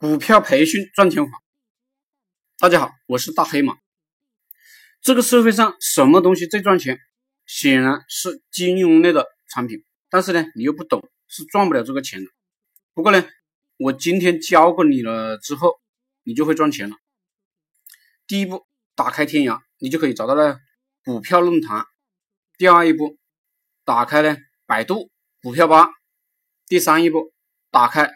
股票培训赚钱法。大家好，我是大黑马。这个社会上什么东西最赚钱？显然是金融类的产品。但是呢，你又不懂，是赚不了这个钱的。不过呢，我今天教过你了之后，你就会赚钱了。第一步，打开天涯，你就可以找到了股票论坛。第二一步，打开呢百度股票吧。第三一步，打开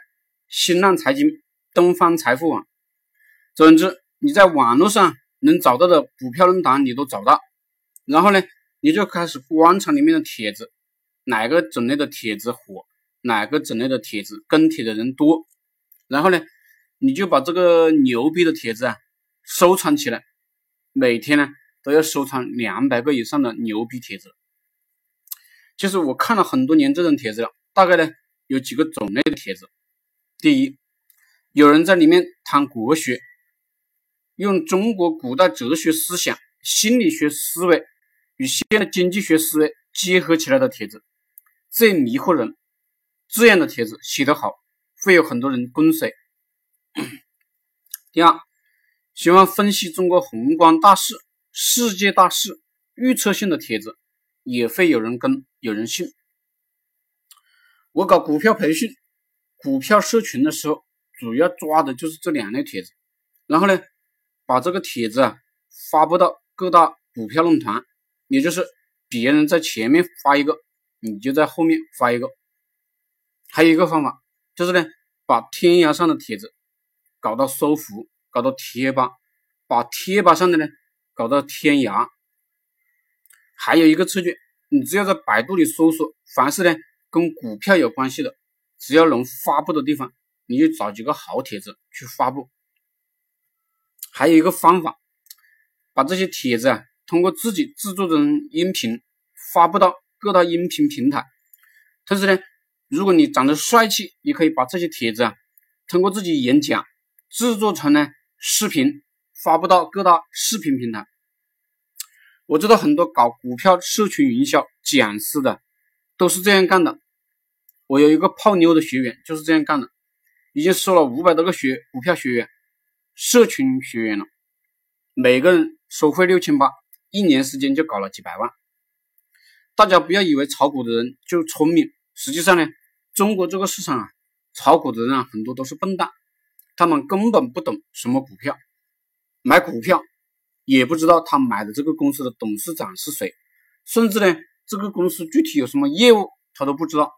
新浪财经。东方财富网，总之你在网络上能找到的股票论坛你都找到，然后呢，你就开始观察里面的帖子，哪个种类的帖子火，哪个种类的帖子跟帖的人多，然后呢，你就把这个牛逼的帖子啊收藏起来，每天呢都要收藏两百个以上的牛逼帖子。其实我看了很多年这种帖子了，大概呢有几个种类的帖子，第一。有人在里面谈国学，用中国古代哲学思想、心理学思维与现代经济学思维结合起来的帖子，最迷惑人。这样的帖子写得好，会有很多人跟随。第二，喜欢分析中国宏观大势、世界大势、预测性的帖子，也会有人跟，有人信。我搞股票培训、股票社群的时候。主要抓的就是这两类帖子，然后呢，把这个帖子啊发布到各大股票论坛，也就是别人在前面发一个，你就在后面发一个。还有一个方法就是呢，把天涯上的帖子搞到搜狐，搞到贴吧，把贴吧上的呢搞到天涯。还有一个策略，你只要在百度里搜索，凡是呢跟股票有关系的，只要能发布的地方。你就找几个好帖子去发布，还有一个方法，把这些帖子啊，通过自己制作成音频发布到各大音频平台。同时呢，如果你长得帅气，也可以把这些帖子啊，通过自己演讲制作成呢视频发布到各大视频平台。我知道很多搞股票社群营销讲师的都是这样干的。我有一个泡妞的学员就是这样干的。已经收了五百多个学股票学员、社群学员了，每个人收费六千八，一年时间就搞了几百万。大家不要以为炒股的人就聪明，实际上呢，中国这个市场啊，炒股的人啊很多都是笨蛋，他们根本不懂什么股票，买股票也不知道他买的这个公司的董事长是谁，甚至呢这个公司具体有什么业务他都不知道，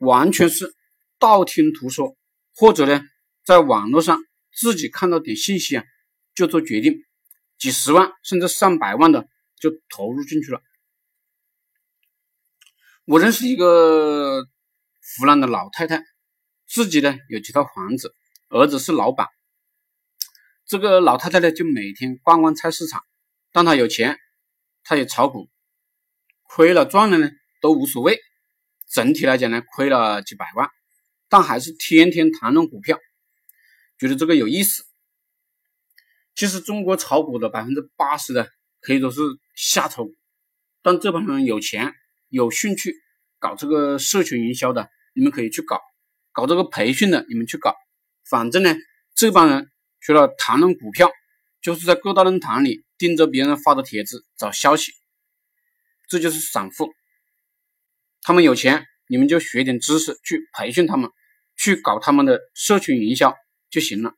完全是道听途说。或者呢，在网络上自己看到点信息啊，就做决定，几十万甚至上百万的就投入进去了。我认识一个湖南的老太太，自己呢有几套房子，儿子是老板。这个老太太呢就每天逛逛菜市场，但她有钱，她也炒股，亏了赚了呢都无所谓。整体来讲呢，亏了几百万。但还是天天谈论股票，觉得这个有意思。其实中国炒股的百分之八十的可以说是瞎炒股，但这帮人有钱、有兴趣搞这个社群营销的，你们可以去搞；搞这个培训的，你们去搞。反正呢，这帮人除了谈论股票，就是在各大论坛里盯着别人发的帖子找消息。这就是散户，他们有钱，你们就学点知识去培训他们。去搞他们的社群营销就行了。